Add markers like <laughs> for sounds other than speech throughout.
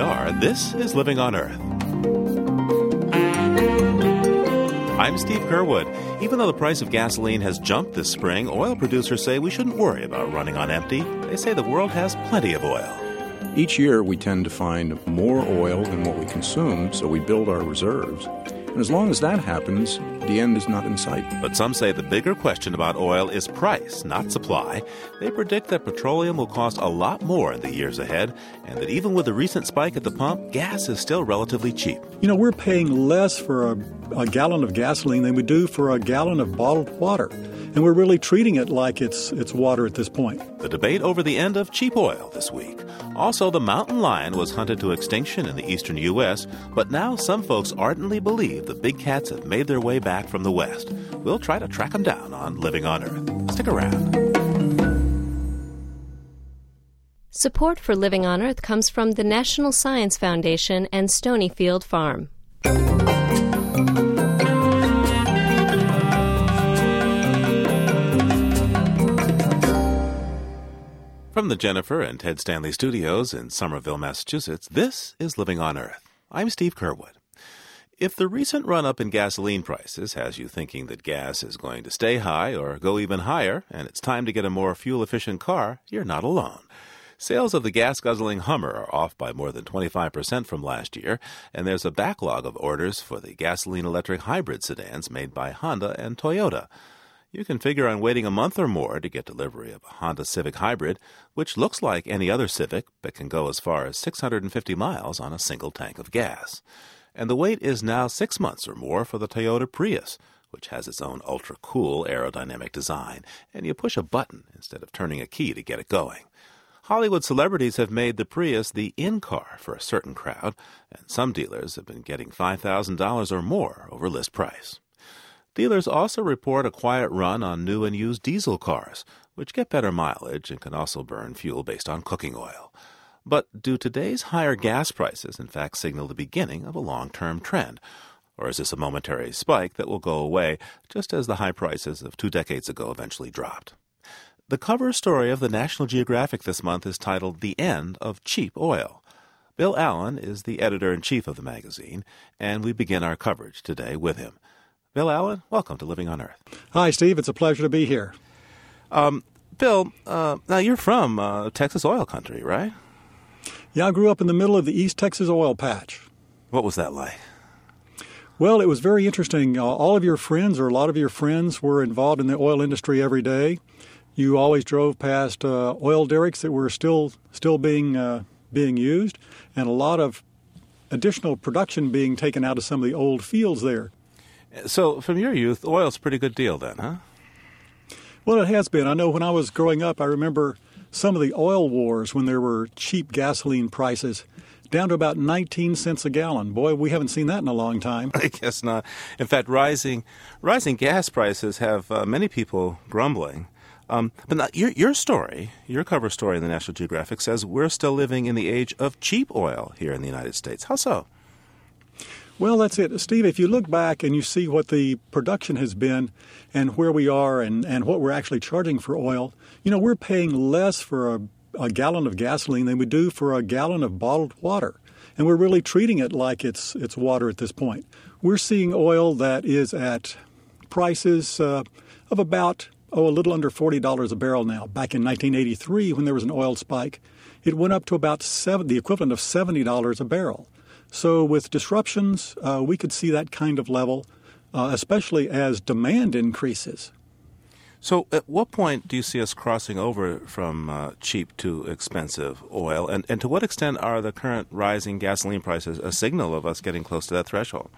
NPR, this is Living on Earth. I'm Steve Curwood. Even though the price of gasoline has jumped this spring, oil producers say we shouldn't worry about running on empty. They say the world has plenty of oil. Each year, we tend to find more oil than what we consume, so we build our reserves. And as long as that happens, the end is not in sight. But some say the bigger question about oil is price, not supply. They predict that petroleum will cost a lot more in the years ahead, and that even with the recent spike at the pump, gas is still relatively cheap. You know, we're paying less for a, a gallon of gasoline than we do for a gallon of bottled water and we're really treating it like it's it's water at this point. The debate over the end of cheap oil this week. Also, the mountain lion was hunted to extinction in the eastern U.S., but now some folks ardently believe the big cats have made their way back from the west. We'll try to track them down on Living on Earth. Stick around. Support for Living on Earth comes from the National Science Foundation and Stonyfield Farm. From the Jennifer and Ted Stanley studios in Somerville, Massachusetts, this is Living on Earth. I'm Steve Curwood. If the recent run up in gasoline prices has you thinking that gas is going to stay high or go even higher, and it's time to get a more fuel efficient car, you're not alone. Sales of the gas guzzling Hummer are off by more than 25% from last year, and there's a backlog of orders for the gasoline electric hybrid sedans made by Honda and Toyota you can figure on waiting a month or more to get delivery of a Honda Civic Hybrid, which looks like any other Civic but can go as far as 650 miles on a single tank of gas. And the wait is now six months or more for the Toyota Prius, which has its own ultra cool aerodynamic design, and you push a button instead of turning a key to get it going. Hollywood celebrities have made the Prius the in car for a certain crowd, and some dealers have been getting $5,000 or more over list price. Dealers also report a quiet run on new and used diesel cars, which get better mileage and can also burn fuel based on cooking oil. But do today's higher gas prices in fact signal the beginning of a long term trend? Or is this a momentary spike that will go away just as the high prices of two decades ago eventually dropped? The cover story of the National Geographic this month is titled The End of Cheap Oil. Bill Allen is the editor in chief of the magazine, and we begin our coverage today with him. Bill Allen, welcome to Living on Earth. Hi, Steve. It's a pleasure to be here. Um, Bill, uh, now you're from uh, Texas oil country, right? Yeah, I grew up in the middle of the East Texas oil patch. What was that like? Well, it was very interesting. Uh, all of your friends, or a lot of your friends, were involved in the oil industry every day. You always drove past uh, oil derricks that were still still being uh, being used, and a lot of additional production being taken out of some of the old fields there. So, from your youth, oil's a pretty good deal then, huh? Well, it has been. I know when I was growing up, I remember some of the oil wars when there were cheap gasoline prices down to about 19 cents a gallon. Boy, we haven't seen that in a long time. <laughs> I guess not. In fact, rising rising gas prices have uh, many people grumbling. Um, but now, your your story, your cover story in the National Geographic says we're still living in the age of cheap oil here in the United States. How so? Well, that's it. Steve, if you look back and you see what the production has been and where we are and, and what we're actually charging for oil, you know, we're paying less for a, a gallon of gasoline than we do for a gallon of bottled water. And we're really treating it like it's, it's water at this point. We're seeing oil that is at prices uh, of about, oh, a little under $40 a barrel now. Back in 1983, when there was an oil spike, it went up to about seven, the equivalent of $70 a barrel. So, with disruptions, uh, we could see that kind of level, uh, especially as demand increases. So, at what point do you see us crossing over from uh, cheap to expensive oil? And, and to what extent are the current rising gasoline prices a signal of us getting close to that threshold?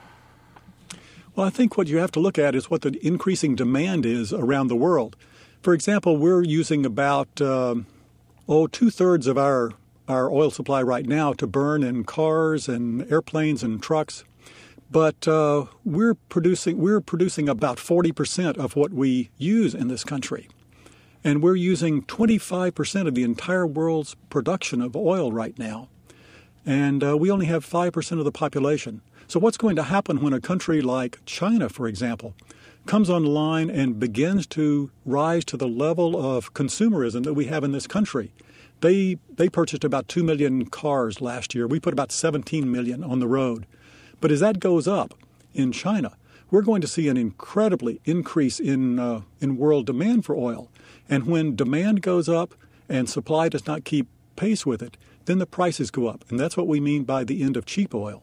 Well, I think what you have to look at is what the increasing demand is around the world. For example, we're using about, um, oh, two thirds of our our oil supply right now to burn in cars and airplanes and trucks. But uh, we're producing we're producing about 40% of what we use in this country. And we're using 25% of the entire world's production of oil right now. And uh, we only have 5% of the population. So, what's going to happen when a country like China, for example, comes online and begins to rise to the level of consumerism that we have in this country? They they purchased about two million cars last year. We put about 17 million on the road. But as that goes up in China, we're going to see an incredibly increase in uh, in world demand for oil. And when demand goes up and supply does not keep pace with it, then the prices go up. And that's what we mean by the end of cheap oil.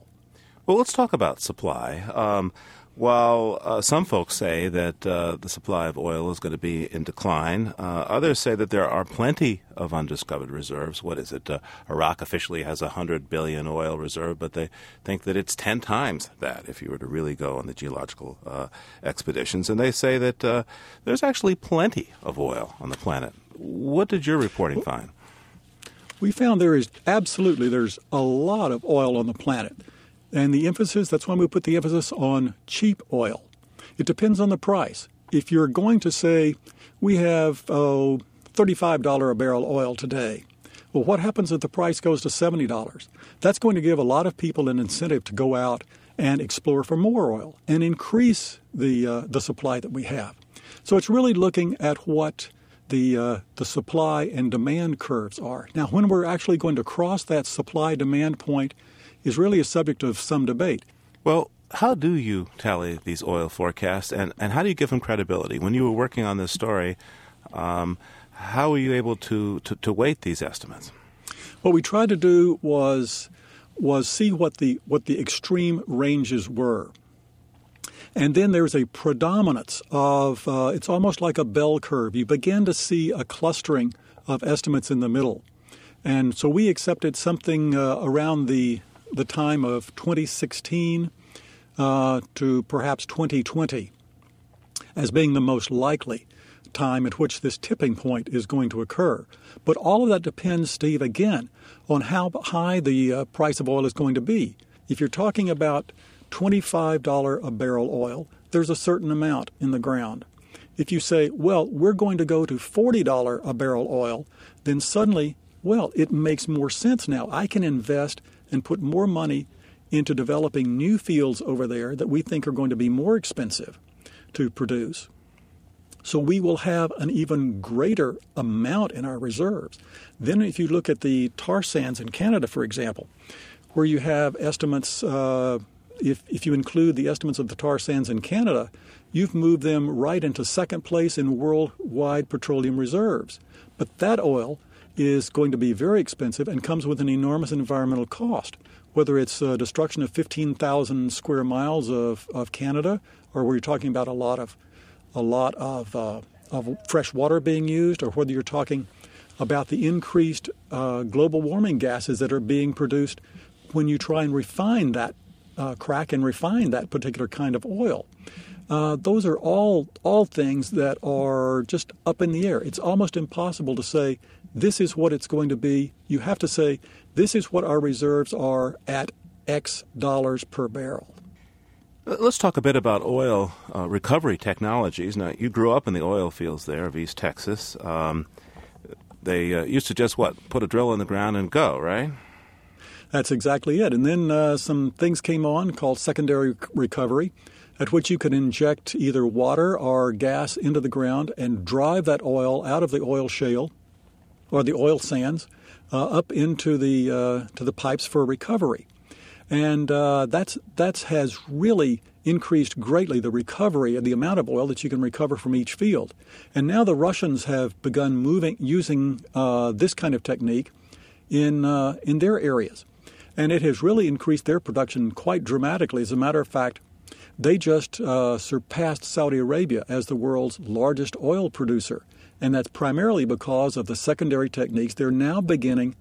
Well, let's talk about supply. Um, while uh, some folks say that uh, the supply of oil is going to be in decline, uh, others say that there are plenty of undiscovered reserves. What is it? Uh, Iraq officially has a 100 billion oil reserve, but they think that it's 10 times that if you were to really go on the geological uh, expeditions. And they say that uh, there's actually plenty of oil on the planet. What did your reporting find? We found there is absolutely there's a lot of oil on the planet. And the emphasis, that's why we put the emphasis on cheap oil. It depends on the price. If you're going to say, we have oh, $35 a barrel oil today, well, what happens if the price goes to $70? That's going to give a lot of people an incentive to go out and explore for more oil and increase the, uh, the supply that we have. So it's really looking at what the, uh, the supply and demand curves are. Now, when we're actually going to cross that supply demand point, is really a subject of some debate. Well, how do you tally these oil forecasts and, and how do you give them credibility? When you were working on this story, um, how were you able to, to, to weight these estimates? What we tried to do was was see what the what the extreme ranges were. And then there's a predominance of, uh, it's almost like a bell curve. You begin to see a clustering of estimates in the middle. And so we accepted something uh, around the the time of 2016 uh, to perhaps 2020 as being the most likely time at which this tipping point is going to occur. But all of that depends, Steve, again, on how high the uh, price of oil is going to be. If you're talking about $25 a barrel oil, there's a certain amount in the ground. If you say, well, we're going to go to $40 a barrel oil, then suddenly, well, it makes more sense now. I can invest and put more money into developing new fields over there that we think are going to be more expensive to produce. So we will have an even greater amount in our reserves. Then, if you look at the tar sands in Canada, for example, where you have estimates, uh, if, if you include the estimates of the tar sands in Canada, you've moved them right into second place in worldwide petroleum reserves. But that oil is going to be very expensive and comes with an enormous environmental cost. Whether it's uh, destruction of 15,000 square miles of, of Canada, or where you're talking about a lot of a lot of, uh, of fresh water being used, or whether you're talking about the increased uh, global warming gases that are being produced when you try and refine that uh, crack and refine that particular kind of oil. Uh, those are all all things that are just up in the air. It's almost impossible to say this is what it's going to be. You have to say this is what our reserves are at X dollars per barrel. Let's talk a bit about oil uh, recovery technologies. Now, you grew up in the oil fields there of East Texas. Um, they uh, used to just what put a drill in the ground and go, right? That's exactly it. And then uh, some things came on called secondary recovery at which you could inject either water or gas into the ground and drive that oil out of the oil shale or the oil sands uh, up into the uh, to the pipes for recovery, and uh, that's that's has really increased greatly the recovery and the amount of oil that you can recover from each field. And now the Russians have begun moving using uh, this kind of technique in uh, in their areas, and it has really increased their production quite dramatically. As a matter of fact, they just uh, surpassed Saudi Arabia as the world's largest oil producer. And that's primarily because of the secondary techniques. They're now beginning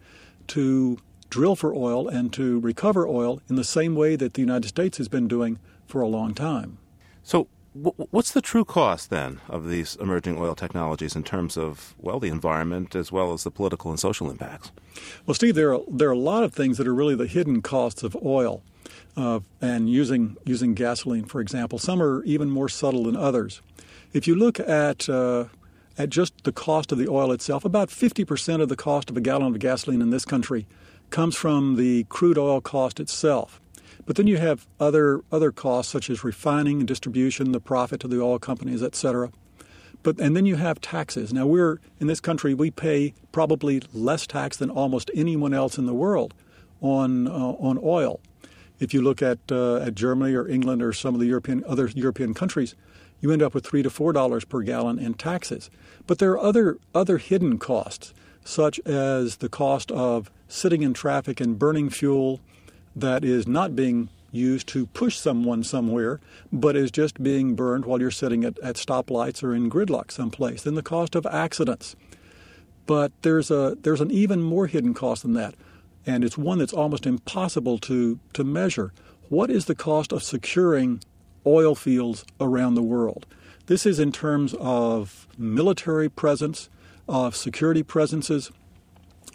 to drill for oil and to recover oil in the same way that the United States has been doing for a long time. So, what's the true cost then of these emerging oil technologies in terms of, well, the environment as well as the political and social impacts? Well, Steve, there are, there are a lot of things that are really the hidden costs of oil uh, and using using gasoline, for example. Some are even more subtle than others. If you look at uh, at just the cost of the oil itself, about 50% of the cost of a gallon of gasoline in this country comes from the crude oil cost itself. But then you have other other costs such as refining and distribution, the profit to the oil companies, etc. But and then you have taxes. Now we're in this country we pay probably less tax than almost anyone else in the world on uh, on oil. If you look at uh, at Germany or England or some of the European other European countries, you end up with three to four dollars per gallon in taxes. But there are other other hidden costs, such as the cost of sitting in traffic and burning fuel that is not being used to push someone somewhere, but is just being burned while you're sitting at, at stoplights or in gridlock someplace. Then the cost of accidents. But there's a there's an even more hidden cost than that, and it's one that's almost impossible to to measure. What is the cost of securing oil fields around the world? This is in terms of military presence, of security presences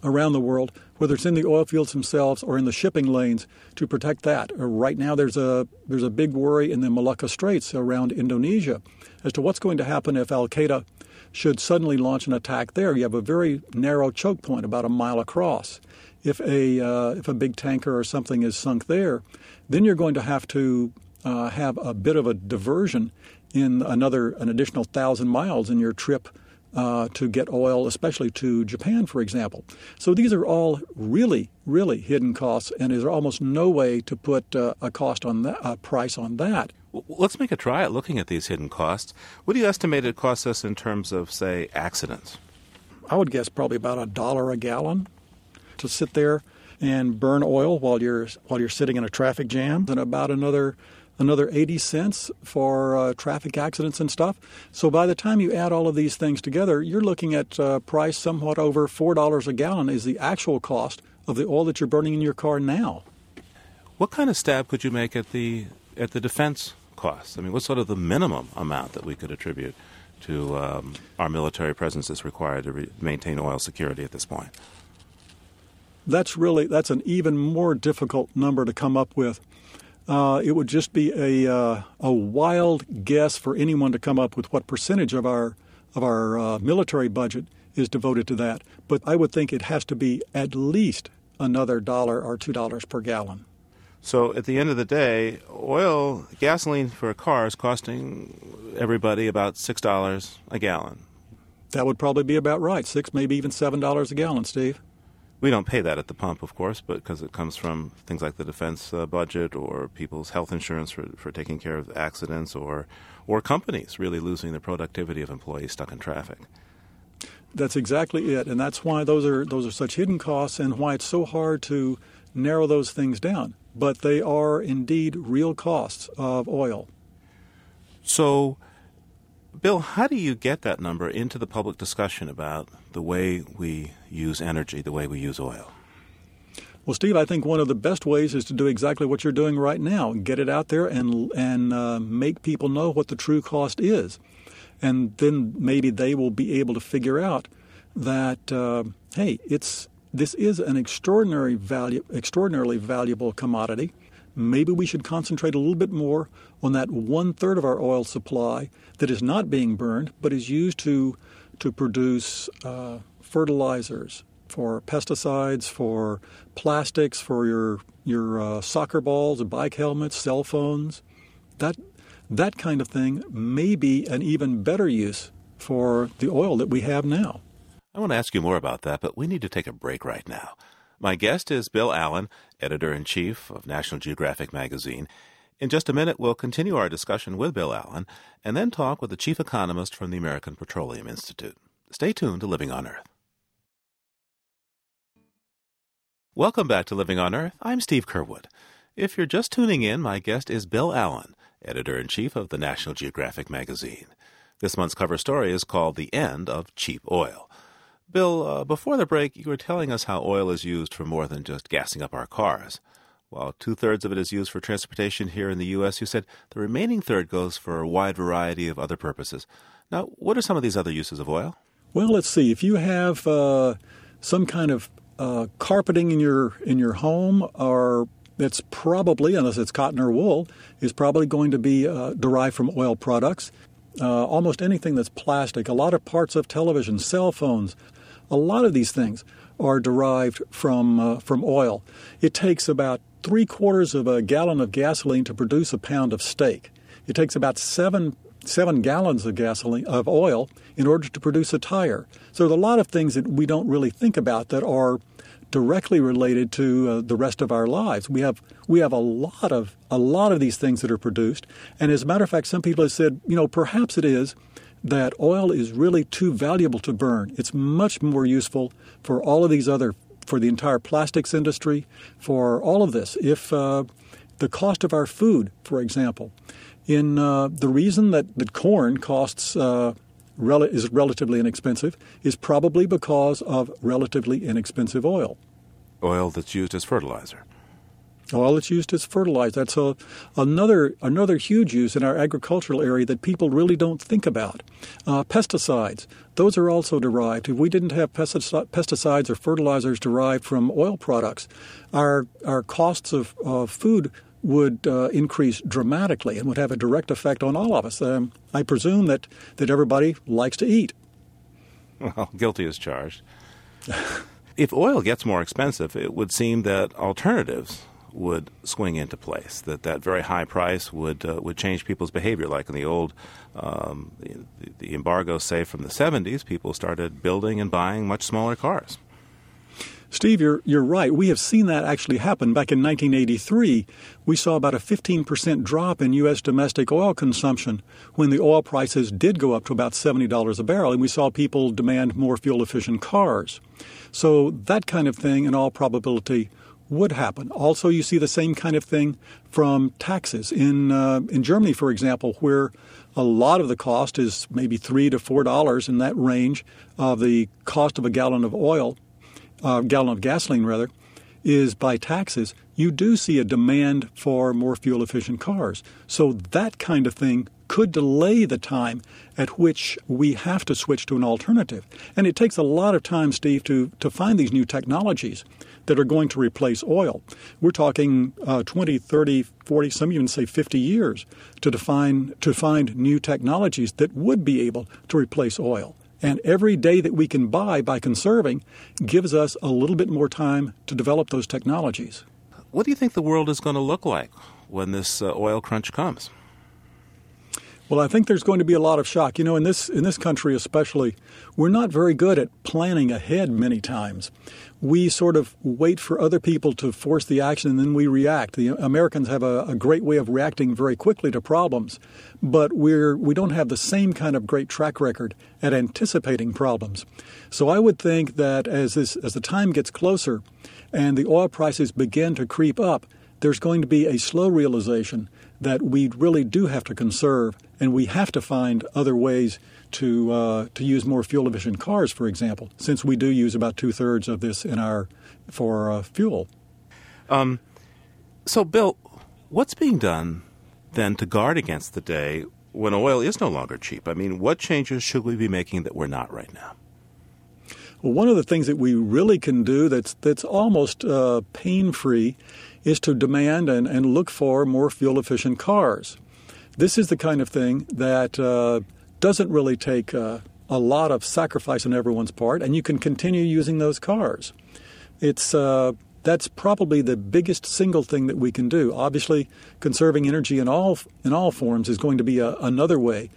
around the world, whether it's in the oil fields themselves or in the shipping lanes to protect that. Uh, right now, there's a there's a big worry in the Malacca Straits around Indonesia as to what's going to happen if Al Qaeda should suddenly launch an attack there. You have a very narrow choke point, about a mile across. If a uh, if a big tanker or something is sunk there, then you're going to have to uh, have a bit of a diversion in another an additional thousand miles in your trip uh, to get oil, especially to Japan, for example. So these are all really, really hidden costs, and there's almost no way to put uh, a cost on that, a price on that. Well, let's make a try at looking at these hidden costs. What do you estimate it costs us in terms of, say, accidents? I would guess probably about a dollar a gallon to sit there and burn oil while you're while you're sitting in a traffic jam, and about another another 80 cents for uh, traffic accidents and stuff. So by the time you add all of these things together, you're looking at a uh, price somewhat over $4 a gallon is the actual cost of the oil that you're burning in your car now. What kind of stab could you make at the at the defense costs? I mean, what's sort of the minimum amount that we could attribute to um, our military presence that's required to re- maintain oil security at this point? That's really that's an even more difficult number to come up with. Uh, it would just be a uh, a wild guess for anyone to come up with what percentage of our of our uh, military budget is devoted to that. But I would think it has to be at least another dollar or two dollars per gallon. So at the end of the day, oil, gasoline for a car is costing everybody about six dollars a gallon. That would probably be about right. Six, maybe even seven dollars a gallon, Steve. We don't pay that at the pump, of course, but because it comes from things like the defense uh, budget or people's health insurance for, for taking care of accidents or, or companies really losing the productivity of employees stuck in traffic. That's exactly it, and that's why those are those are such hidden costs, and why it's so hard to narrow those things down. But they are indeed real costs of oil. So, Bill, how do you get that number into the public discussion about the way we use energy, the way we use oil? Well, Steve, I think one of the best ways is to do exactly what you're doing right now: get it out there and and uh, make people know what the true cost is, and then maybe they will be able to figure out that uh, hey, it's this is an extraordinary value, extraordinarily valuable commodity. Maybe we should concentrate a little bit more on that one third of our oil supply that is not being burned, but is used to to produce uh, fertilizers for pesticides, for plastics, for your your uh, soccer balls, bike helmets, cell phones. That that kind of thing may be an even better use for the oil that we have now. I want to ask you more about that, but we need to take a break right now. My guest is Bill Allen, editor in chief of National Geographic magazine. In just a minute, we'll continue our discussion with Bill Allen and then talk with the chief economist from the American Petroleum Institute. Stay tuned to Living on Earth. Welcome back to Living on Earth. I'm Steve Curwood. If you're just tuning in, my guest is Bill Allen, editor in chief of the National Geographic magazine. This month's cover story is called The End of Cheap Oil. Bill, uh, before the break, you were telling us how oil is used for more than just gassing up our cars. While two thirds of it is used for transportation here in the U.S., you said the remaining third goes for a wide variety of other purposes. Now, what are some of these other uses of oil? Well, let's see. If you have uh, some kind of uh, carpeting in your in your home, or it's probably, unless it's cotton or wool, is probably going to be uh, derived from oil products. Uh, almost anything that's plastic, a lot of parts of television, cell phones, a lot of these things are derived from uh, from oil. It takes about three quarters of a gallon of gasoline to produce a pound of steak. It takes about seven seven gallons of gasoline of oil in order to produce a tire. So there are a lot of things that we don't really think about that are directly related to uh, the rest of our lives. We have we have a lot of a lot of these things that are produced, and as a matter of fact, some people have said, you know, perhaps it is that oil is really too valuable to burn. It's much more useful for all of these other for the entire plastics industry, for all of this. If uh, the cost of our food, for example, in uh, the reason that, that corn costs uh, rel- is relatively inexpensive is probably because of relatively inexpensive oil. Oil that's used as fertilizer. Oil it's used as fertilizer. That's a, another another huge use in our agricultural area that people really don't think about. Uh, pesticides. Those are also derived. If we didn't have pesticides or fertilizers derived from oil products, our our costs of, of food would uh, increase dramatically and would have a direct effect on all of us. Um, I presume that, that everybody likes to eat. Well, <laughs> guilty as charged. if oil gets more expensive, it would seem that alternatives would swing into place. That that very high price would uh, would change people's behavior. Like in the old um, the, the embargo, say from the 70s, people started building and buying much smaller cars. Steve, you're, you're right. We have seen that actually happen. Back in 1983, we saw about a 15% drop in U.S. domestic oil consumption when the oil prices did go up to about $70 a barrel, and we saw people demand more fuel efficient cars. So that kind of thing, in all probability, would happen. Also, you see the same kind of thing from taxes. In, uh, in Germany, for example, where a lot of the cost is maybe three to four dollars in that range of the cost of a gallon of oil uh, gallon of gasoline rather, is by taxes, you do see a demand for more fuel efficient cars. So that kind of thing could delay the time at which we have to switch to an alternative. And it takes a lot of time, Steve, to, to find these new technologies that are going to replace oil. We're talking uh, 20, 30, 40, some even say 50 years to define to find new technologies that would be able to replace oil. And every day that we can buy by conserving gives us a little bit more time to develop those technologies. What do you think the world is going to look like when this uh, oil crunch comes? Well, I think there's going to be a lot of shock. You know, in this in this country especially, we're not very good at planning ahead many times. We sort of wait for other people to force the action and then we react. The Americans have a, a great way of reacting very quickly to problems, but we're we don't have the same kind of great track record at anticipating problems. So I would think that as this as the time gets closer and the oil prices begin to creep up, there's going to be a slow realization that we really do have to conserve and we have to find other ways to uh, to use more fuel efficient cars, for example, since we do use about two thirds of this in our for uh, fuel. Um, so, Bill, what's being done then to guard against the day when oil is no longer cheap? I mean, what changes should we be making that we're not right now? Well, one of the things that we really can do that's that's almost uh, pain free is to demand and, and look for more fuel efficient cars. This is the kind of thing that uh, doesn't really take uh, a lot of sacrifice on everyone's part, and you can continue using those cars. It's uh, that's probably the biggest single thing that we can do. Obviously, conserving energy in all in all forms is going to be a, another way.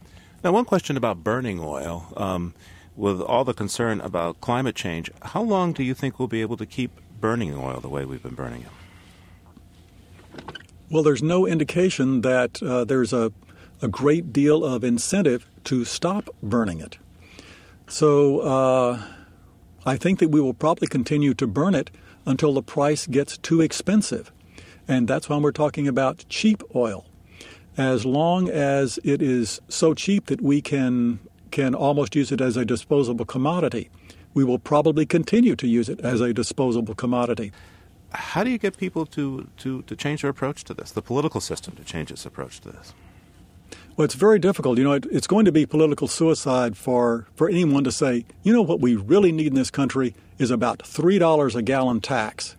Now, one question about burning oil. Um, with all the concern about climate change, how long do you think we'll be able to keep burning oil the way we've been burning it? Well, there's no indication that uh, there's a, a great deal of incentive to stop burning it. So uh, I think that we will probably continue to burn it until the price gets too expensive. And that's why we're talking about cheap oil. As long as it is so cheap that we can, can almost use it as a disposable commodity, we will probably continue to use it as a disposable commodity how do you get people to, to, to change their approach to this, the political system to change its approach to this? Well, it's very difficult. You know, it, it's going to be political suicide for, for anyone to say, you know, what we really need in this country is about $3 a gallon tax.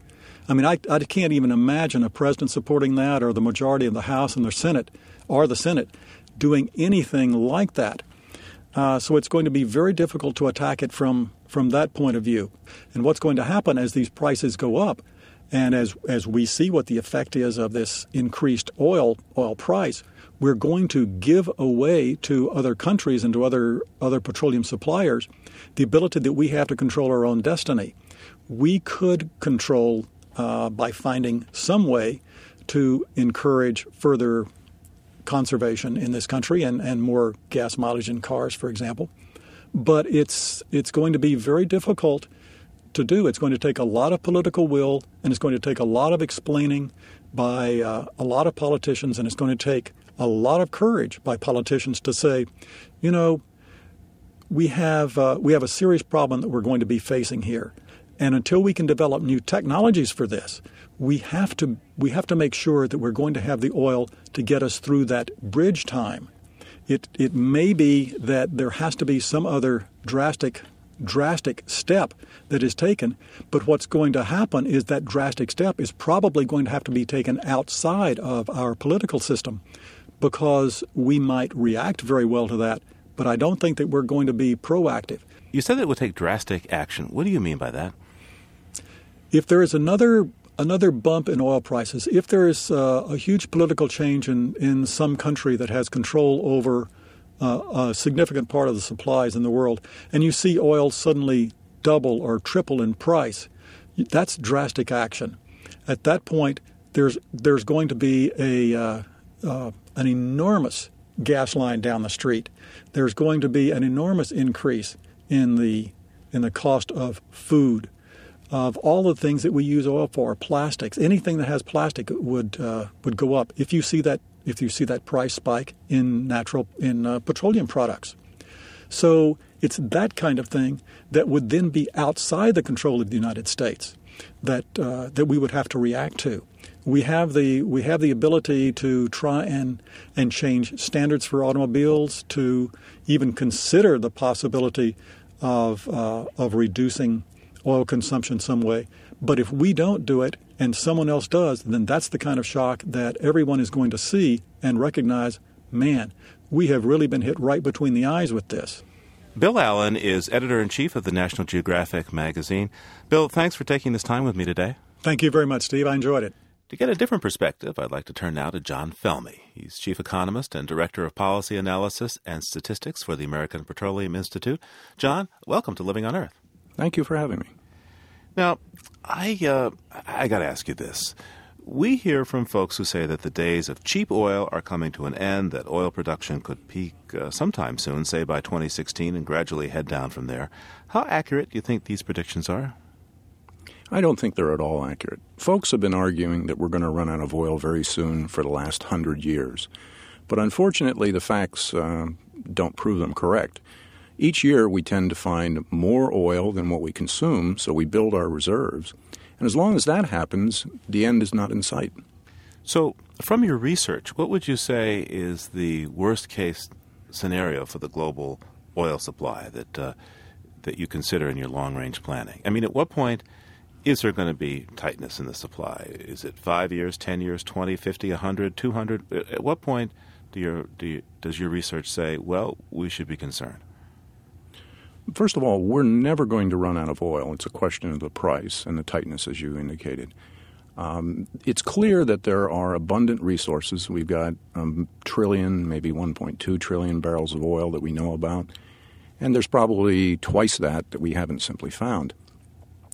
I mean, I, I can't even imagine a president supporting that or the majority of the House and the Senate or the Senate doing anything like that. Uh, so it's going to be very difficult to attack it from, from that point of view. And what's going to happen as these prices go up and as, as we see what the effect is of this increased oil, oil price, we're going to give away to other countries and to other other petroleum suppliers the ability that we have to control our own destiny. We could control uh, by finding some way to encourage further conservation in this country and, and more gas mileage in cars, for example. But it's it's going to be very difficult to do. It's going to take a lot of political will, and it's going to take a lot of explaining by uh, a lot of politicians, and it's going to take a lot of courage by politicians to say, you know, we have uh, we have a serious problem that we're going to be facing here, and until we can develop new technologies for this, we have to we have to make sure that we're going to have the oil to get us through that bridge time. It it may be that there has to be some other drastic drastic step that is taken, but what's going to happen is that drastic step is probably going to have to be taken outside of our political system because we might react very well to that, but I don't think that we're going to be proactive. You said that it would take drastic action. What do you mean by that? If there is another another bump in oil prices, if there is uh, a huge political change in, in some country that has control over uh, a significant part of the supplies in the world, and you see oil suddenly double or triple in price, that's drastic action. At that point, there's there's going to be a uh, uh an enormous gas line down the street. There's going to be an enormous increase in the in the cost of food, of all the things that we use oil for, plastics, anything that has plastic would uh, would go up if you see that if you see that price spike in natural in uh, petroleum products. So it's that kind of thing that would then be outside the control of the United States that uh, that we would have to react to we have the we have the ability to try and and change standards for automobiles to even consider the possibility of uh, of reducing oil consumption some way. But if we don't do it and someone else does, then that's the kind of shock that everyone is going to see and recognize. Man, we have really been hit right between the eyes with this. Bill Allen is editor in chief of the National Geographic magazine. Bill, thanks for taking this time with me today. Thank you very much, Steve. I enjoyed it. To get a different perspective, I'd like to turn now to John Felmy. He's chief economist and director of policy analysis and statistics for the American Petroleum Institute. John, welcome to Living on Earth. Thank you for having me. Now, I uh, I got to ask you this. We hear from folks who say that the days of cheap oil are coming to an end, that oil production could peak uh, sometime soon, say by 2016, and gradually head down from there. How accurate do you think these predictions are? I don't think they're at all accurate. Folks have been arguing that we're going to run out of oil very soon for the last hundred years. But unfortunately, the facts uh, don't prove them correct. Each year, we tend to find more oil than what we consume, so we build our reserves. And as long as that happens, the end is not in sight. So, from your research, what would you say is the worst case scenario for the global oil supply that uh, that you consider in your long range planning? I mean, at what point is there going to be tightness in the supply? Is it five years, 10 years, 20, 50, 100, 200? At what point do your, do you, does your research say, well, we should be concerned? First of all, we're never going to run out of oil. It's a question of the price and the tightness, as you indicated. Um, it's clear that there are abundant resources. We've got a um, trillion, maybe 1.2 trillion barrels of oil that we know about, and there's probably twice that that we haven't simply found.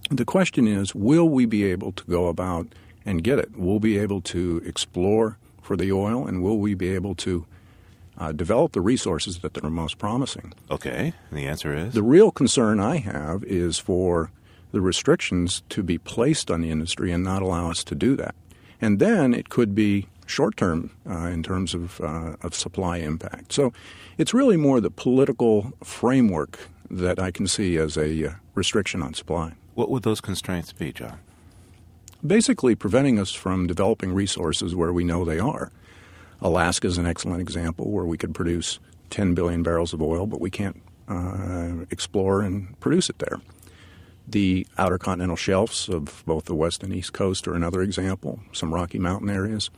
The question is will we be able to go about and get it? Will we be able to explore for the oil and will we be able to uh, develop the resources that are most promising? Okay, and the answer is? The real concern I have is for the restrictions to be placed on the industry and not allow us to do that. And then it could be short term uh, in terms of, uh, of supply impact. So it's really more the political framework that I can see as a uh, restriction on supply. What would those constraints be, John? Basically, preventing us from developing resources where we know they are. Alaska is an excellent example where we could produce 10 billion barrels of oil, but we can't uh, explore and produce it there. The outer continental shelves of both the west and east coast are another example, some Rocky Mountain areas.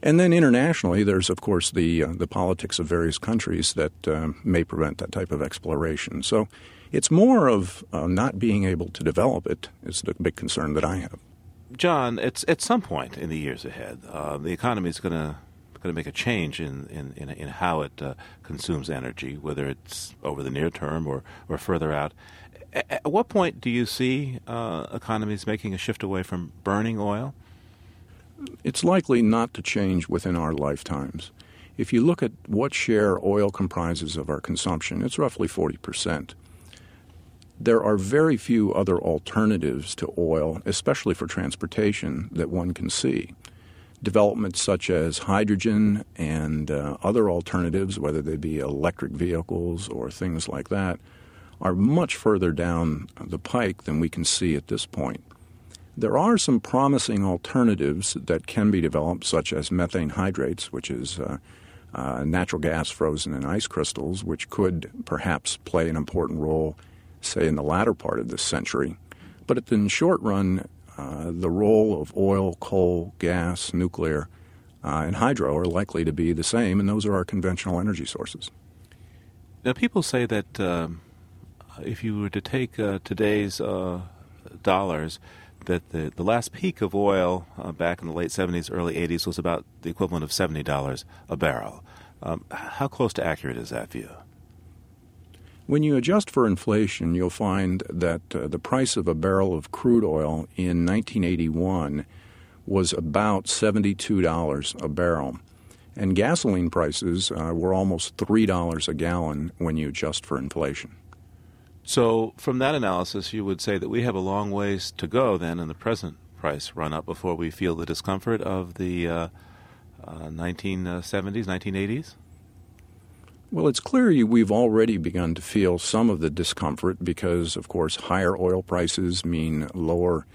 And then internationally, there's of course the uh, the politics of various countries that uh, may prevent that type of exploration. So it's more of uh, not being able to develop it is the big concern that I have. John, it's at some point in the years ahead, uh, the economy is going to going to make a change in in, in, in how it uh, consumes energy, whether it's over the near term or, or further out. At what point do you see uh, economies making a shift away from burning oil? It's likely not to change within our lifetimes. If you look at what share oil comprises of our consumption, it's roughly 40 percent there are very few other alternatives to oil, especially for transportation, that one can see. Developments such as hydrogen and uh, other alternatives, whether they be electric vehicles or things like that, are much further down the pike than we can see at this point. There are some promising alternatives that can be developed, such as methane hydrates, which is uh, uh, natural gas frozen in ice crystals, which could perhaps play an important role say, in the latter part of this century. But in the short run, uh, the role of oil, coal, gas, nuclear, uh, and hydro are likely to be the same, and those are our conventional energy sources. Now, people say that uh, if you were to take uh, today's uh, dollars, that the, the last peak of oil uh, back in the late 70s, early 80s was about the equivalent of $70 a barrel. Um, how close to accurate is that view? When you adjust for inflation, you'll find that uh, the price of a barrel of crude oil in 1981 was about $72 a barrel. And gasoline prices uh, were almost $3 a gallon when you adjust for inflation. So, from that analysis, you would say that we have a long ways to go then in the present price run up before we feel the discomfort of the uh, 1970s, 1980s? Well, it's clear we've already begun to feel some of the discomfort because, of course, higher oil prices mean lower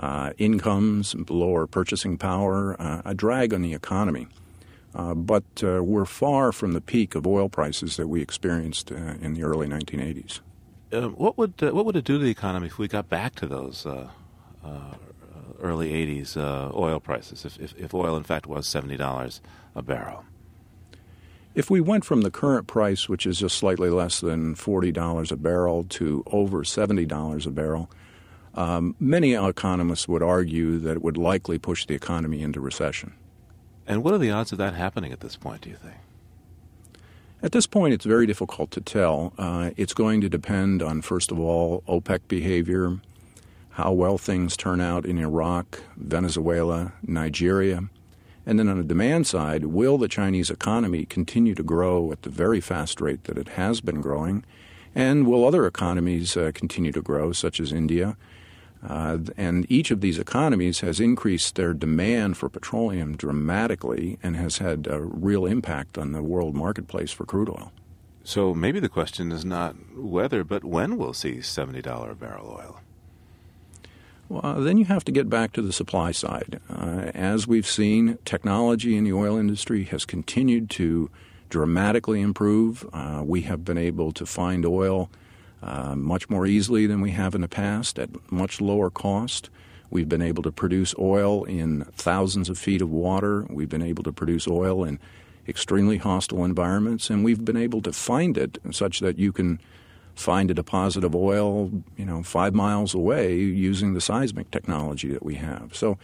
uh, incomes, lower purchasing power, uh, a drag on the economy. Uh, but uh, we're far from the peak of oil prices that we experienced uh, in the early 1980s. Um, what would uh, what would it do to the economy if we got back to those early 80s oil prices? If, if, if oil, in fact, was seventy dollars a barrel? If we went from the current price, which is just slightly less than $40 a barrel, to over $70 a barrel, um, many economists would argue that it would likely push the economy into recession. And what are the odds of that happening at this point, do you think? At this point, it's very difficult to tell. Uh, it's going to depend on, first of all, OPEC behavior, how well things turn out in Iraq, Venezuela, Nigeria. And then on the demand side, will the Chinese economy continue to grow at the very fast rate that it has been growing? And will other economies uh, continue to grow, such as India? Uh, and each of these economies has increased their demand for petroleum dramatically and has had a real impact on the world marketplace for crude oil. So maybe the question is not whether, but when we'll see $70 a barrel oil. Well, then you have to get back to the supply side. Uh, as we've seen, technology in the oil industry has continued to dramatically improve. Uh, we have been able to find oil uh, much more easily than we have in the past at much lower cost. We've been able to produce oil in thousands of feet of water. We've been able to produce oil in extremely hostile environments, and we've been able to find it such that you can find a deposit of oil, you know, five miles away using the seismic technology that we have. So,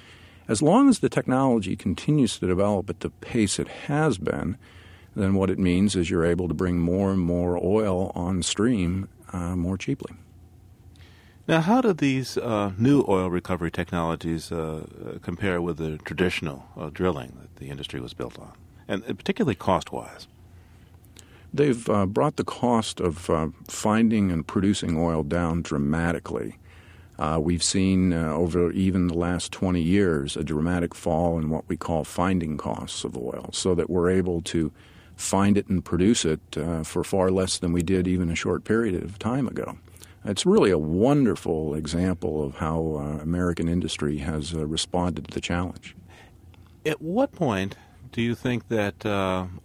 as long as the technology continues to develop at the pace it has been, then what it means is you're able to bring more and more oil on stream uh, more cheaply. Now, how do these uh, new oil recovery technologies uh, compare with the traditional uh, drilling that the industry was built on, and particularly cost wise? They've uh, brought the cost of uh, finding and producing oil down dramatically. Uh, we've seen uh, over even the last 20 years a dramatic fall in what we call finding costs of oil, so that we're able to find it and produce it uh, for far less than we did even a short period of time ago. It's really a wonderful example of how uh, American industry has responded to the challenge. At what point do you think that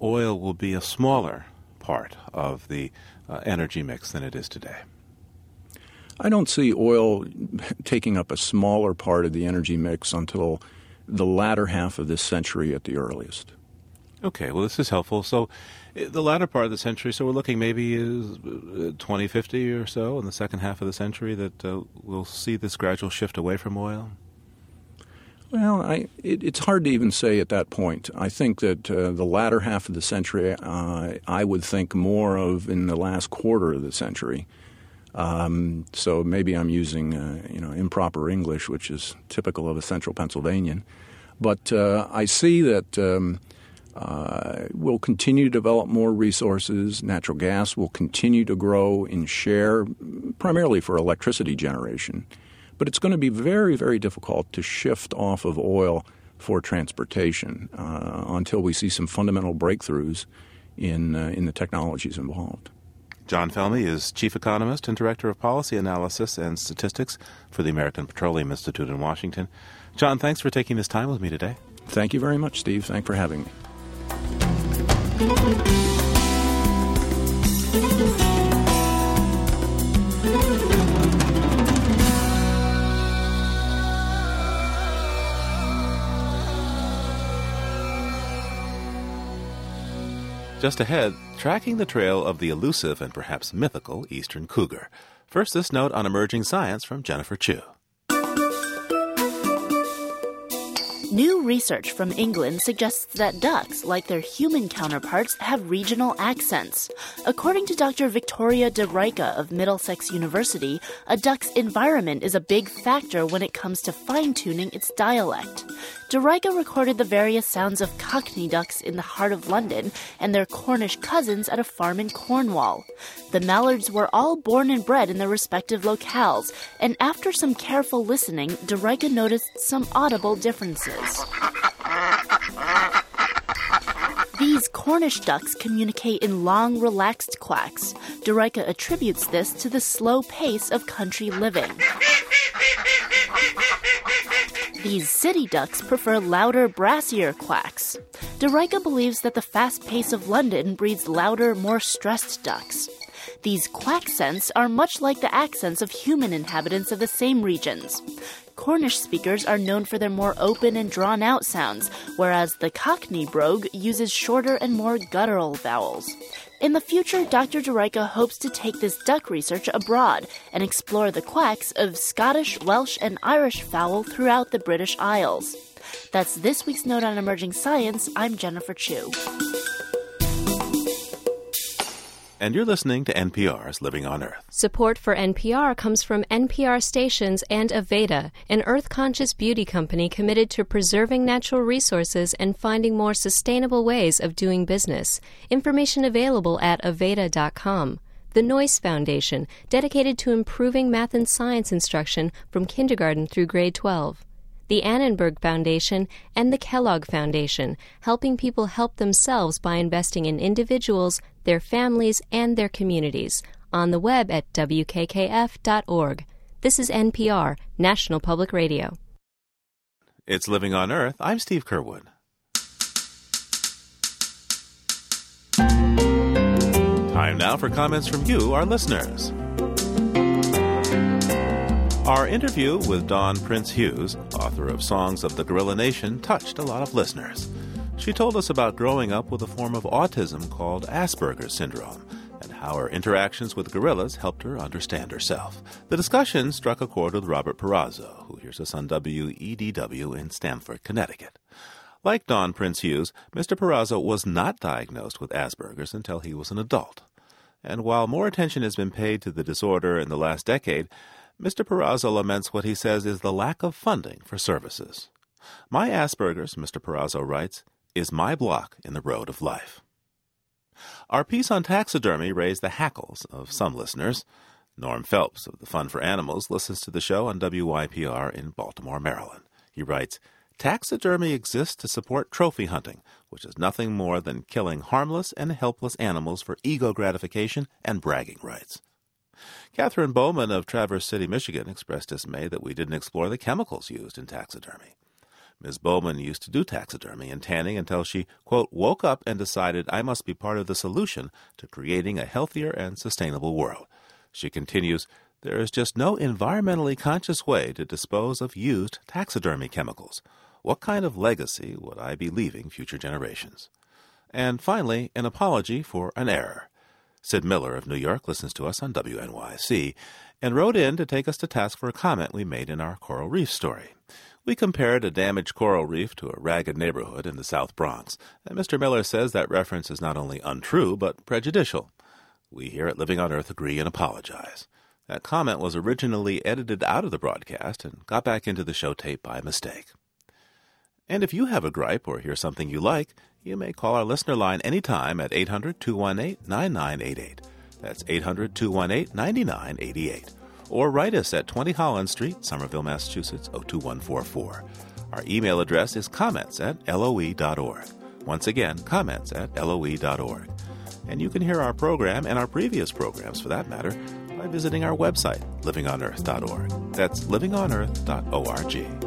oil will be a smaller part of the uh, energy mix than it is today? I don't see oil taking up a smaller part of the energy mix until the latter half of this century at the earliest. Okay, well, this is helpful. So, the latter part of the century, so we're looking maybe is uh, 2050 or so in the second half of the century that uh, we'll see this gradual shift away from oil? Well, I, it, it's hard to even say at that point. I think that uh, the latter half of the century, uh, I would think more of in the last quarter of the century. Um, so maybe I'm using uh, you know improper English, which is typical of a Central Pennsylvanian. But uh, I see that um, uh, we'll continue to develop more resources. Natural gas will continue to grow in share, primarily for electricity generation. But it's going to be very, very difficult to shift off of oil for transportation uh, until we see some fundamental breakthroughs in, uh, in the technologies involved. John Felmy is Chief Economist and Director of Policy Analysis and Statistics for the American Petroleum Institute in Washington. John, thanks for taking this time with me today. Thank you very much, Steve. Thanks for having me. Just ahead, tracking the trail of the elusive and perhaps mythical eastern cougar. First, this note on emerging science from Jennifer Chu. New research from England suggests that ducks, like their human counterparts, have regional accents. According to Dr. Victoria de Rijke of Middlesex University, a duck's environment is a big factor when it comes to fine tuning its dialect. De Rijke recorded the various sounds of cockney ducks in the heart of London and their Cornish cousins at a farm in Cornwall. The mallards were all born and bred in their respective locales, and after some careful listening, De Rijke noticed some audible differences. These Cornish ducks communicate in long, relaxed quacks. De attributes this to the slow pace of country living. These city ducks prefer louder, brassier quacks. De believes that the fast pace of London breeds louder, more stressed ducks. These quack scents are much like the accents of human inhabitants of the same regions. Cornish speakers are known for their more open and drawn out sounds, whereas the Cockney brogue uses shorter and more guttural vowels. In the future, Dr. De hopes to take this duck research abroad and explore the quacks of Scottish, Welsh, and Irish fowl throughout the British Isles. That's this week's Note on Emerging Science. I'm Jennifer Chu. And you're listening to NPR's Living on Earth. Support for NPR comes from NPR stations and Aveda, an earth conscious beauty company committed to preserving natural resources and finding more sustainable ways of doing business. Information available at Aveda.com. The Noyce Foundation, dedicated to improving math and science instruction from kindergarten through grade 12 the Annenberg Foundation, and the Kellogg Foundation, helping people help themselves by investing in individuals, their families, and their communities. On the web at wkkf.org. This is NPR, National Public Radio. It's Living on Earth. I'm Steve Curwood. Time now for comments from you, our listeners. Our interview with Dawn Prince Hughes, author of Songs of the Gorilla Nation, touched a lot of listeners. She told us about growing up with a form of autism called Asperger's syndrome and how her interactions with gorillas helped her understand herself. The discussion struck a chord with Robert Perazzo, who hears us on WEDW in Stamford, Connecticut. Like Dawn Prince Hughes, Mr. Perazzo was not diagnosed with Asperger's until he was an adult. And while more attention has been paid to the disorder in the last decade, Mr. Perazzo laments what he says is the lack of funding for services. My Asperger's, Mr. Perazzo writes, is my block in the road of life. Our piece on taxidermy raised the hackles of some listeners. Norm Phelps of the Fund for Animals listens to the show on WYPR in Baltimore, Maryland. He writes, Taxidermy exists to support trophy hunting, which is nothing more than killing harmless and helpless animals for ego gratification and bragging rights. Catherine Bowman of Traverse City, Michigan, expressed dismay that we didn't explore the chemicals used in taxidermy. Ms. Bowman used to do taxidermy and tanning until she, quote, woke up and decided I must be part of the solution to creating a healthier and sustainable world. She continues, there is just no environmentally conscious way to dispose of used taxidermy chemicals. What kind of legacy would I be leaving future generations? And finally, an apology for an error. Sid Miller of New York listens to us on WNYC and wrote in to take us to task for a comment we made in our coral reef story. We compared a damaged coral reef to a ragged neighborhood in the South Bronx, and Mr. Miller says that reference is not only untrue, but prejudicial. We here at Living on Earth agree and apologize. That comment was originally edited out of the broadcast and got back into the show tape by mistake. And if you have a gripe or hear something you like, you may call our listener line anytime at 800 218 9988. That's 800 218 9988 or write us at 20 Holland Street, Somerville, Massachusetts 02144. Our email address is comments at loe.org. Once again, comments at loe.org. And you can hear our program and our previous programs, for that matter, by visiting our website, livingonearth.org. That's livingonearth.org.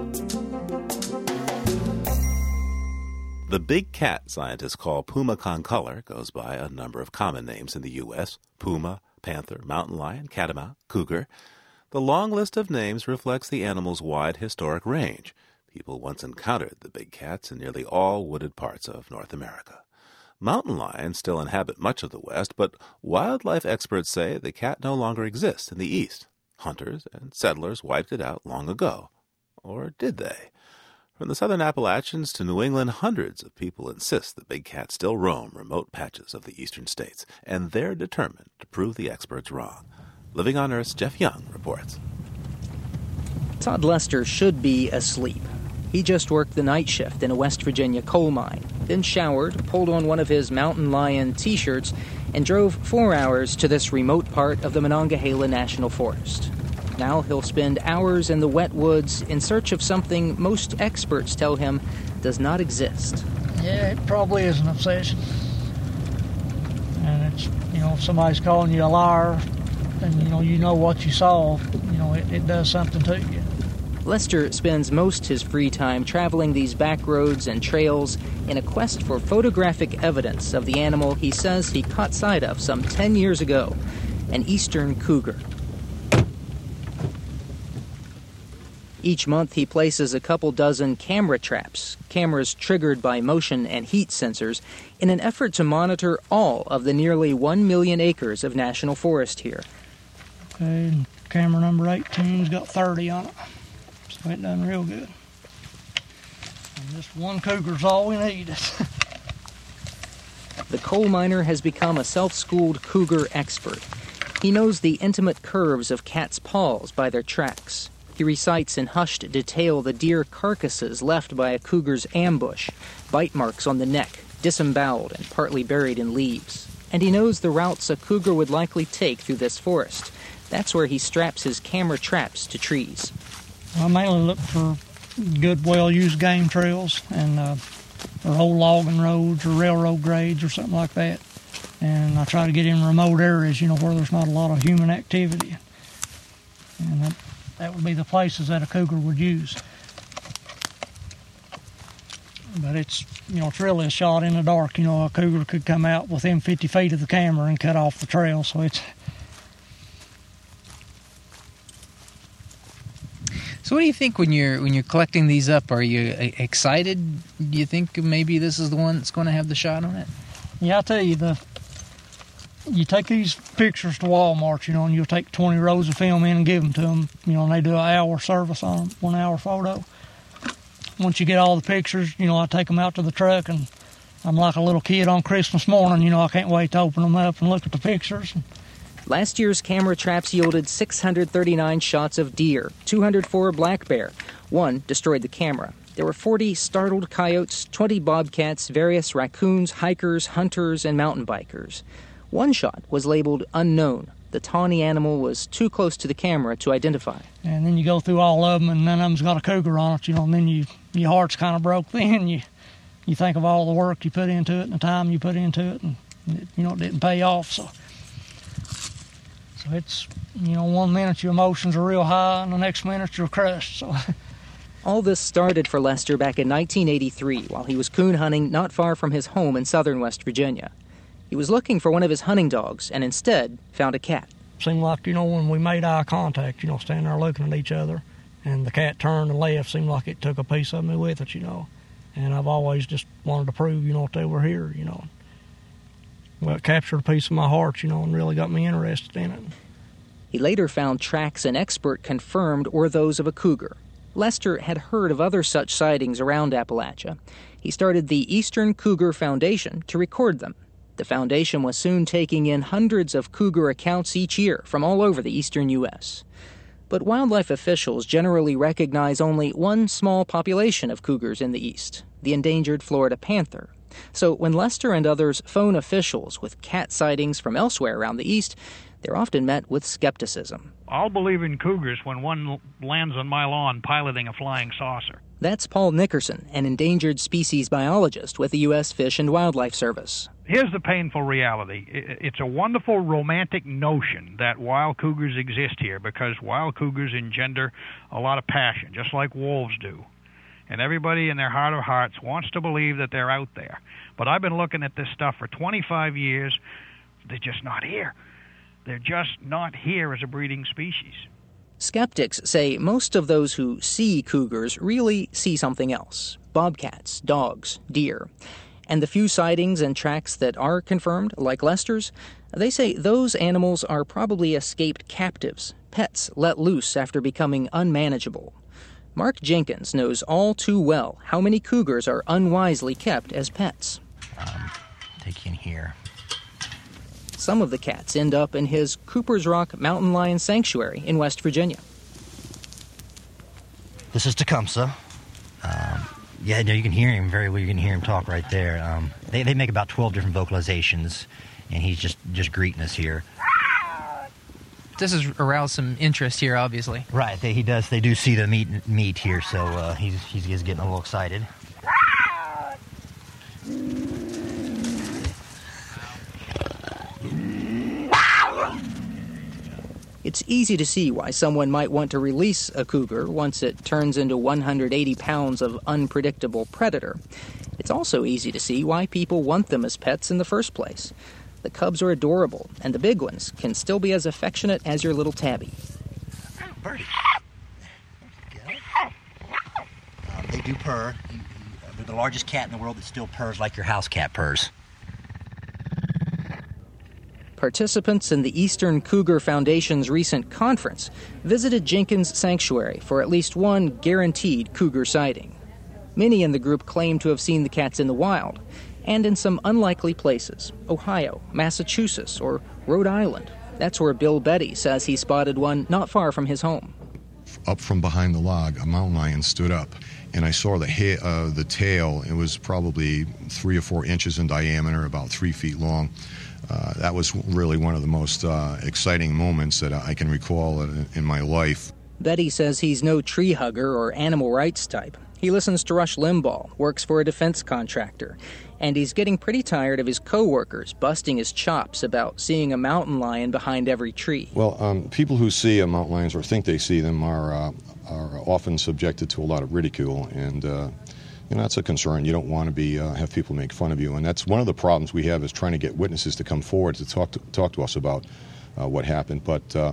The big cat scientists call puma concolor goes by a number of common names in the U.S. puma, panther, mountain lion, catamount, cougar. The long list of names reflects the animal's wide historic range. People once encountered the big cats in nearly all wooded parts of North America. Mountain lions still inhabit much of the West, but wildlife experts say the cat no longer exists in the East. Hunters and settlers wiped it out long ago. Or did they? From the southern Appalachians to New England, hundreds of people insist that big cats still roam remote patches of the eastern states, and they're determined to prove the experts wrong. Living on Earth's Jeff Young reports. Todd Lester should be asleep. He just worked the night shift in a West Virginia coal mine, then showered, pulled on one of his Mountain Lion t shirts, and drove four hours to this remote part of the Monongahela National Forest. Now he'll spend hours in the wet woods in search of something most experts tell him does not exist. Yeah, it probably is an obsession. And it's, you know, if somebody's calling you a liar, and, you know, you know what you saw, you know, it, it does something to you. Lester spends most his free time traveling these back roads and trails in a quest for photographic evidence of the animal he says he caught sight of some 10 years ago an eastern cougar. Each month, he places a couple dozen camera traps, cameras triggered by motion and heat sensors, in an effort to monitor all of the nearly 1 million acres of national forest here. Okay, camera number 18's got 30 on it, so it done real good. And just one cougar's all we need. <laughs> the coal miner has become a self schooled cougar expert. He knows the intimate curves of cats' paws by their tracks. He recites in hushed detail the deer carcasses left by a cougar's ambush, bite marks on the neck, disemboweled and partly buried in leaves. And he knows the routes a cougar would likely take through this forest. That's where he straps his camera traps to trees. I mainly look for good, well used game trails and uh, or old logging roads or railroad grades or something like that. And I try to get in remote areas, you know, where there's not a lot of human activity. And that would be the places that a cougar would use. But it's you know it's really a shot in the dark. You know a cougar could come out within 50 feet of the camera and cut off the trail. So it's So what do you think when you're when you're collecting these up? Are you excited? Do you think maybe this is the one that's going to have the shot on it? Yeah, I tell you the you take these pictures to Walmart, you know, and you'll take 20 rolls of film in and give them to them, you know, and they do an hour service on them, one hour photo. Once you get all the pictures, you know, I take them out to the truck and I'm like a little kid on Christmas morning, you know, I can't wait to open them up and look at the pictures. Last year's camera traps yielded 639 shots of deer, 204 black bear. One destroyed the camera. There were 40 startled coyotes, 20 bobcats, various raccoons, hikers, hunters, and mountain bikers. One shot was labeled unknown. The tawny animal was too close to the camera to identify. And then you go through all of them, and none of them's got a cougar on it, you know. And then you, your heart's kind of broke. <laughs> Then you, you think of all the work you put into it and the time you put into it, and it, you know it didn't pay off. So, so it's you know one minute your emotions are real high, and the next minute you're crushed. So. <laughs> All this started for Lester back in 1983 while he was coon hunting not far from his home in southern West Virginia. He was looking for one of his hunting dogs and instead found a cat. Seemed like, you know, when we made eye contact, you know, standing there looking at each other, and the cat turned and left, seemed like it took a piece of me with it, you know. And I've always just wanted to prove, you know, that they were here, you know. Well, it captured a piece of my heart, you know, and really got me interested in it. He later found tracks an expert confirmed were those of a cougar. Lester had heard of other such sightings around Appalachia. He started the Eastern Cougar Foundation to record them. The foundation was soon taking in hundreds of cougar accounts each year from all over the eastern U.S. But wildlife officials generally recognize only one small population of cougars in the east the endangered Florida panther. So when Lester and others phone officials with cat sightings from elsewhere around the east, they're often met with skepticism. I'll believe in cougars when one lands on my lawn piloting a flying saucer. That's Paul Nickerson, an endangered species biologist with the U.S. Fish and Wildlife Service. Here's the painful reality it's a wonderful romantic notion that wild cougars exist here because wild cougars engender a lot of passion, just like wolves do. And everybody in their heart of hearts wants to believe that they're out there. But I've been looking at this stuff for 25 years. They're just not here. They're just not here as a breeding species. Skeptics say most of those who see cougars really see something else bobcats, dogs, deer. And the few sightings and tracks that are confirmed, like Lester's, they say those animals are probably escaped captives, pets let loose after becoming unmanageable. Mark Jenkins knows all too well how many cougars are unwisely kept as pets. Um, take you in here. Some of the cats end up in his Cooper's Rock Mountain Lion Sanctuary in West Virginia. This is Tecumseh. Um, yeah, no, you can hear him very well. You can hear him talk right there. Um, they, they make about 12 different vocalizations, and he's just, just greeting us here. This has aroused some interest here, obviously. Right, they, he does. They do see the meat meat here, so uh, he's, he's getting a little excited. It's easy to see why someone might want to release a cougar once it turns into 180 pounds of unpredictable predator. It's also easy to see why people want them as pets in the first place. The cubs are adorable, and the big ones can still be as affectionate as your little tabby. Birdie. Um, they do purr. They're the largest cat in the world that still purrs like your house cat purrs. Participants in the Eastern Cougar Foundation's recent conference visited Jenkins Sanctuary for at least one guaranteed cougar sighting. Many in the group claim to have seen the cats in the wild, and in some unlikely places Ohio, Massachusetts, or Rhode Island. That's where Bill Betty says he spotted one not far from his home. Up from behind the log, a mountain lion stood up, and I saw the ha- uh, the tail. It was probably three or four inches in diameter, about three feet long. Uh, that was really one of the most uh, exciting moments that I can recall in, in my life. Betty says he's no tree hugger or animal rights type. He listens to Rush Limbaugh, works for a defense contractor, and he's getting pretty tired of his coworkers busting his chops about seeing a mountain lion behind every tree. Well, um, people who see mountain lions or think they see them are uh, are often subjected to a lot of ridicule, and uh, you know that's a concern. You don't want to be uh, have people make fun of you, and that's one of the problems we have is trying to get witnesses to come forward to talk to, talk to us about uh, what happened. But uh,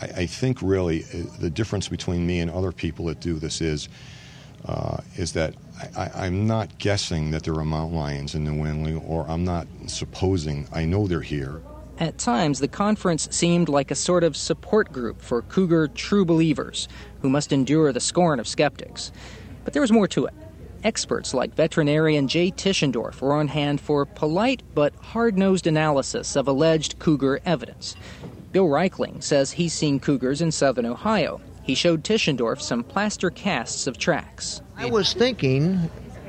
I, I, think really uh, the difference between me and other people that do this is uh, is that I, am not guessing that there are mountain lions in New England, or I'm not supposing I know they're here. At times, the conference seemed like a sort of support group for cougar true believers who must endure the scorn of skeptics. But there was more to it. Experts like veterinarian Jay Tischendorf were on hand for polite but hard nosed analysis of alleged cougar evidence. Bill Reichling says he's seen cougars in southern Ohio. He showed Tischendorf some plaster casts of tracks. I was thinking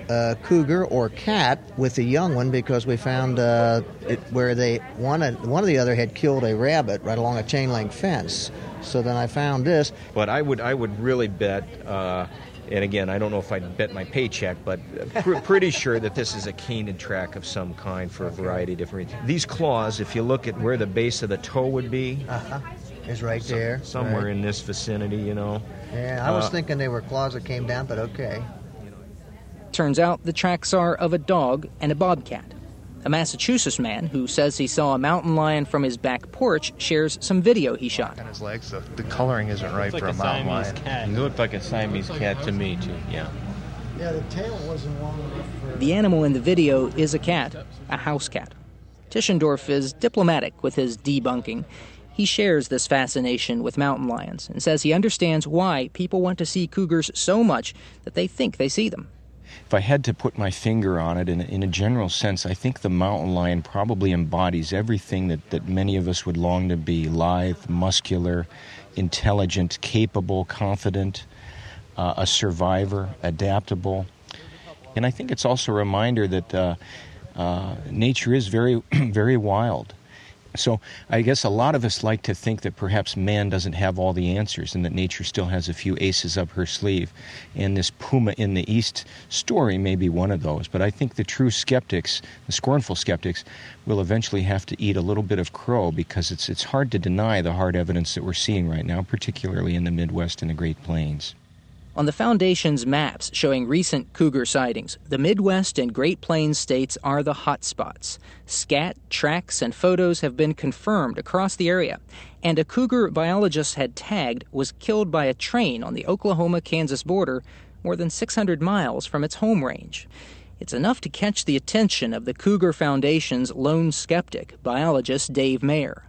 uh, cougar or cat with the young one because we found uh, it where they one one of the other had killed a rabbit right along a chain link fence. So then I found this. But I would I would really bet uh, and again, I don't know if I'd bet my paycheck, but pr- pretty sure that this is a canid track of some kind for a variety of different reasons. These claws, if you look at where the base of the toe would be, uh-huh. is right there. Somewhere right. in this vicinity, you know. Yeah, I was uh, thinking they were claws that came down, but okay. Turns out the tracks are of a dog and a bobcat. A Massachusetts man who says he saw a mountain lion from his back porch shares some video he shot. On his legs, so the coloring isn't right for a, a mountain lion. Cat. It looked like a Siamese cat to me, too. Yeah. Yeah, the tail wasn't long enough for. The animal in the video is a cat, a house cat. Tischendorf is diplomatic with his debunking. He shares this fascination with mountain lions and says he understands why people want to see cougars so much that they think they see them. If I had to put my finger on it in in a general sense, I think the mountain lion probably embodies everything that, that many of us would long to be lithe, muscular, intelligent, capable, confident, uh, a survivor, adaptable. And I think it's also a reminder that uh, uh, nature is very, <clears throat> very wild. So I guess a lot of us like to think that perhaps man doesn't have all the answers and that nature still has a few aces up her sleeve. And this puma in the east story may be one of those. But I think the true skeptics, the scornful skeptics, will eventually have to eat a little bit of crow because it's, it's hard to deny the hard evidence that we're seeing right now, particularly in the Midwest and the Great Plains. On the Foundation's maps showing recent cougar sightings, the Midwest and Great Plains states are the hot spots. Scat, tracks, and photos have been confirmed across the area, and a cougar biologists had tagged was killed by a train on the Oklahoma Kansas border more than 600 miles from its home range. It's enough to catch the attention of the Cougar Foundation's lone skeptic, biologist Dave Maehr.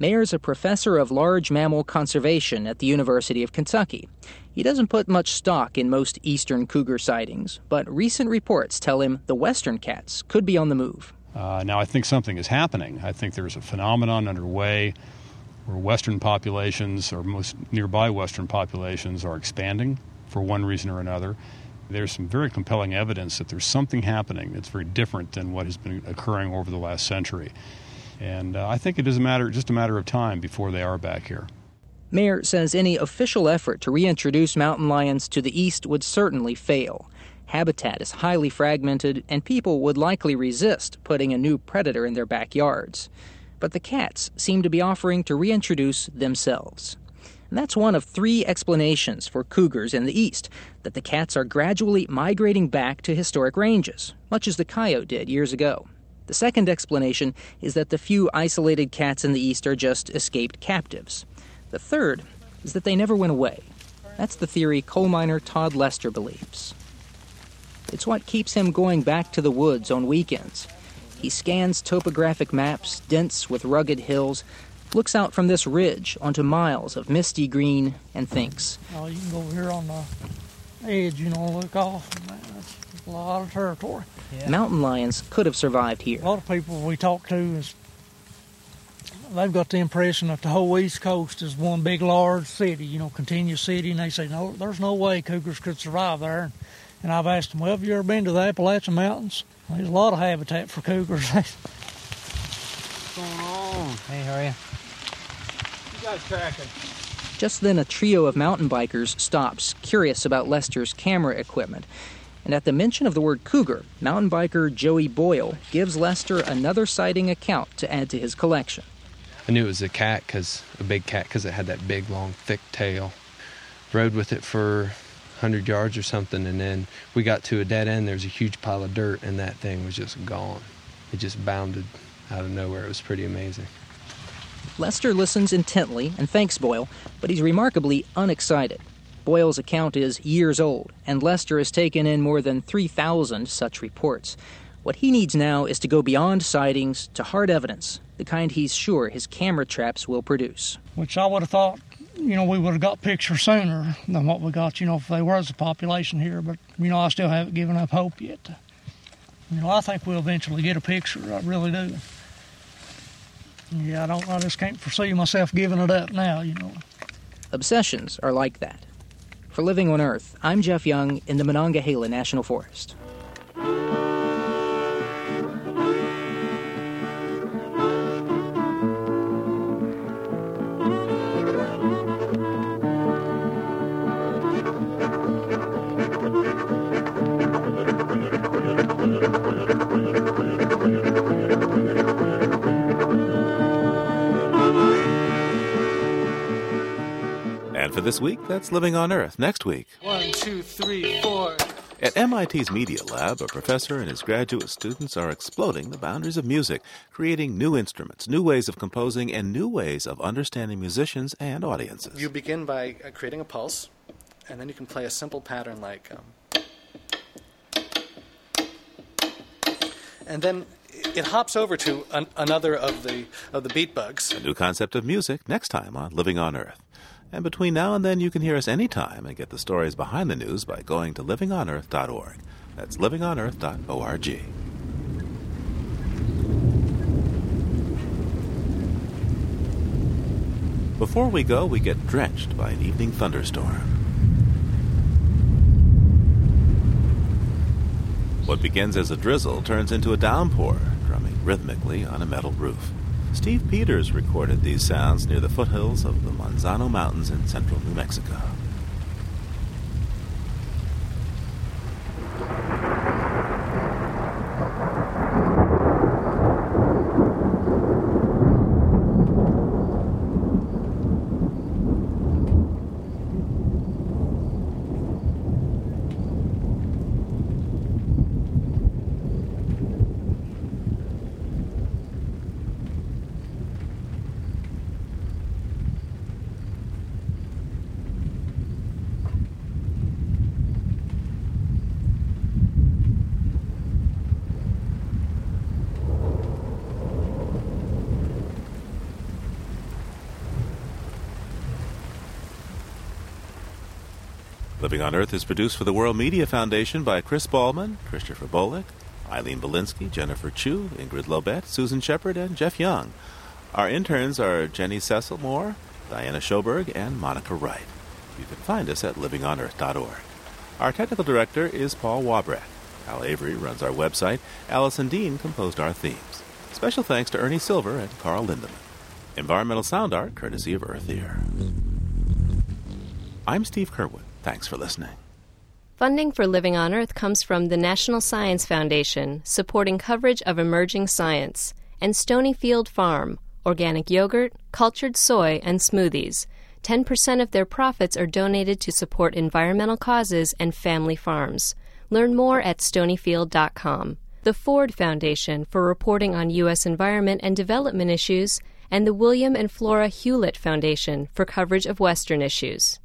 Maehr's a professor of large mammal conservation at the University of Kentucky. He doesn't put much stock in most eastern cougar sightings, but recent reports tell him the western cats could be on the move. Uh, now, I think something is happening. I think there's a phenomenon underway where western populations, or most nearby western populations, are expanding for one reason or another. There's some very compelling evidence that there's something happening that's very different than what has been occurring over the last century. And uh, I think it is a matter, just a matter of time before they are back here. Maehr says any official effort to reintroduce mountain lions to the east would certainly fail. Habitat is highly fragmented, and people would likely resist putting a new predator in their backyards. But the cats seem to be offering to reintroduce themselves. And that's one of three explanations for cougars in the east that the cats are gradually migrating back to historic ranges, much as the coyote did years ago. The second explanation is that the few isolated cats in the East are just escaped captives. The third is that they never went away. That's the theory coal miner Todd Lester believes. It's what keeps him going back to the woods on weekends. He scans topographic maps, dense with rugged hills, looks out from this ridge onto miles of misty green, and thinks. Oh, you can go here on the edge, you know, look off. That's a lot of territory. Yeah. Mountain lions could have survived here. A lot of people we talk to is they've got the impression that the whole East Coast is one big large city, you know, continuous city, and they say no, there's no way cougars could survive there. And I've asked them, well, have you ever been to the Appalachian Mountains? There's a lot of habitat for cougars. <laughs> What's going on? Hey, how are you? You guys tracking? Just then, a trio of mountain bikers stops, curious about Lester's camera equipment. And at the mention of the word cougar, mountain biker Joey Boyle gives Lester another sighting account to add to his collection. I knew it was a cat, cause a big cat, because it had that big, long, thick tail. Rode with it for 100 yards or something, and then we got to a dead end. There was a huge pile of dirt, and that thing was just gone. It just bounded out of nowhere. It was pretty amazing. Lester listens intently and thanks Boyle, but he's remarkably unexcited. Boyle's account is years old, and Lester has taken in more than 3,000 such reports. What he needs now is to go beyond sightings to hard evidence, the kind he's sure his camera traps will produce. Which I would have thought, you know, we would have got pictures sooner than what we got, you know, if there was a population here, but, you know, I still haven't given up hope yet. You know, I think we'll eventually get a picture, I really do. Yeah, I don't. I just can't foresee myself giving it up now. You know. Obsessions are like that. For Living on Earth, I'm Jeff Young in the Monongahela National Forest. For this week, that's Living on Earth. Next week. One, two, three, four. At MIT's Media Lab, a professor and his graduate students are exploding the boundaries of music, creating new instruments, new ways of composing, and new ways of understanding musicians and audiences. You begin by uh, creating a pulse, and then you can play a simple pattern like. Um, and then it hops over to an, another of the of the beat bugs. A new concept of music next time on Living on Earth. And between now and then, you can hear us anytime and get the stories behind the news by going to livingonearth.org. That's livingonearth.org. Before we go, we get drenched by an evening thunderstorm. What begins as a drizzle turns into a downpour, drumming rhythmically on a metal roof. Steve Peters recorded these sounds near the foothills of the Manzano Mountains in central New Mexico. Living on Earth is produced for the World Media Foundation by Chris Ballman, Christopher Bolick, Eileen Belinsky, Jennifer Chu, Ingrid Lobet, Susan Shepard, and Jeff Young. Our interns are Jenny Cecil Moore, Diana Schoberg, and Monica Wright. You can find us at livingonearth.org. Our technical director is Paul Wabrecht. Al Avery runs our website. Allison Dean composed our themes. Special thanks to Ernie Silver and Carl Lindemann. Environmental sound art courtesy of Earth Ear. I'm Steve Curwood. Thanks for listening. Funding for Living on Earth comes from the National Science Foundation, supporting coverage of emerging science, and Stonyfield Farm, organic yogurt, cultured soy, and smoothies. 10% of their profits are donated to support environmental causes and family farms. Learn more at stonyfield.com. The Ford Foundation for reporting on U.S. environment and development issues, and the William and Flora Hewlett Foundation for coverage of Western issues.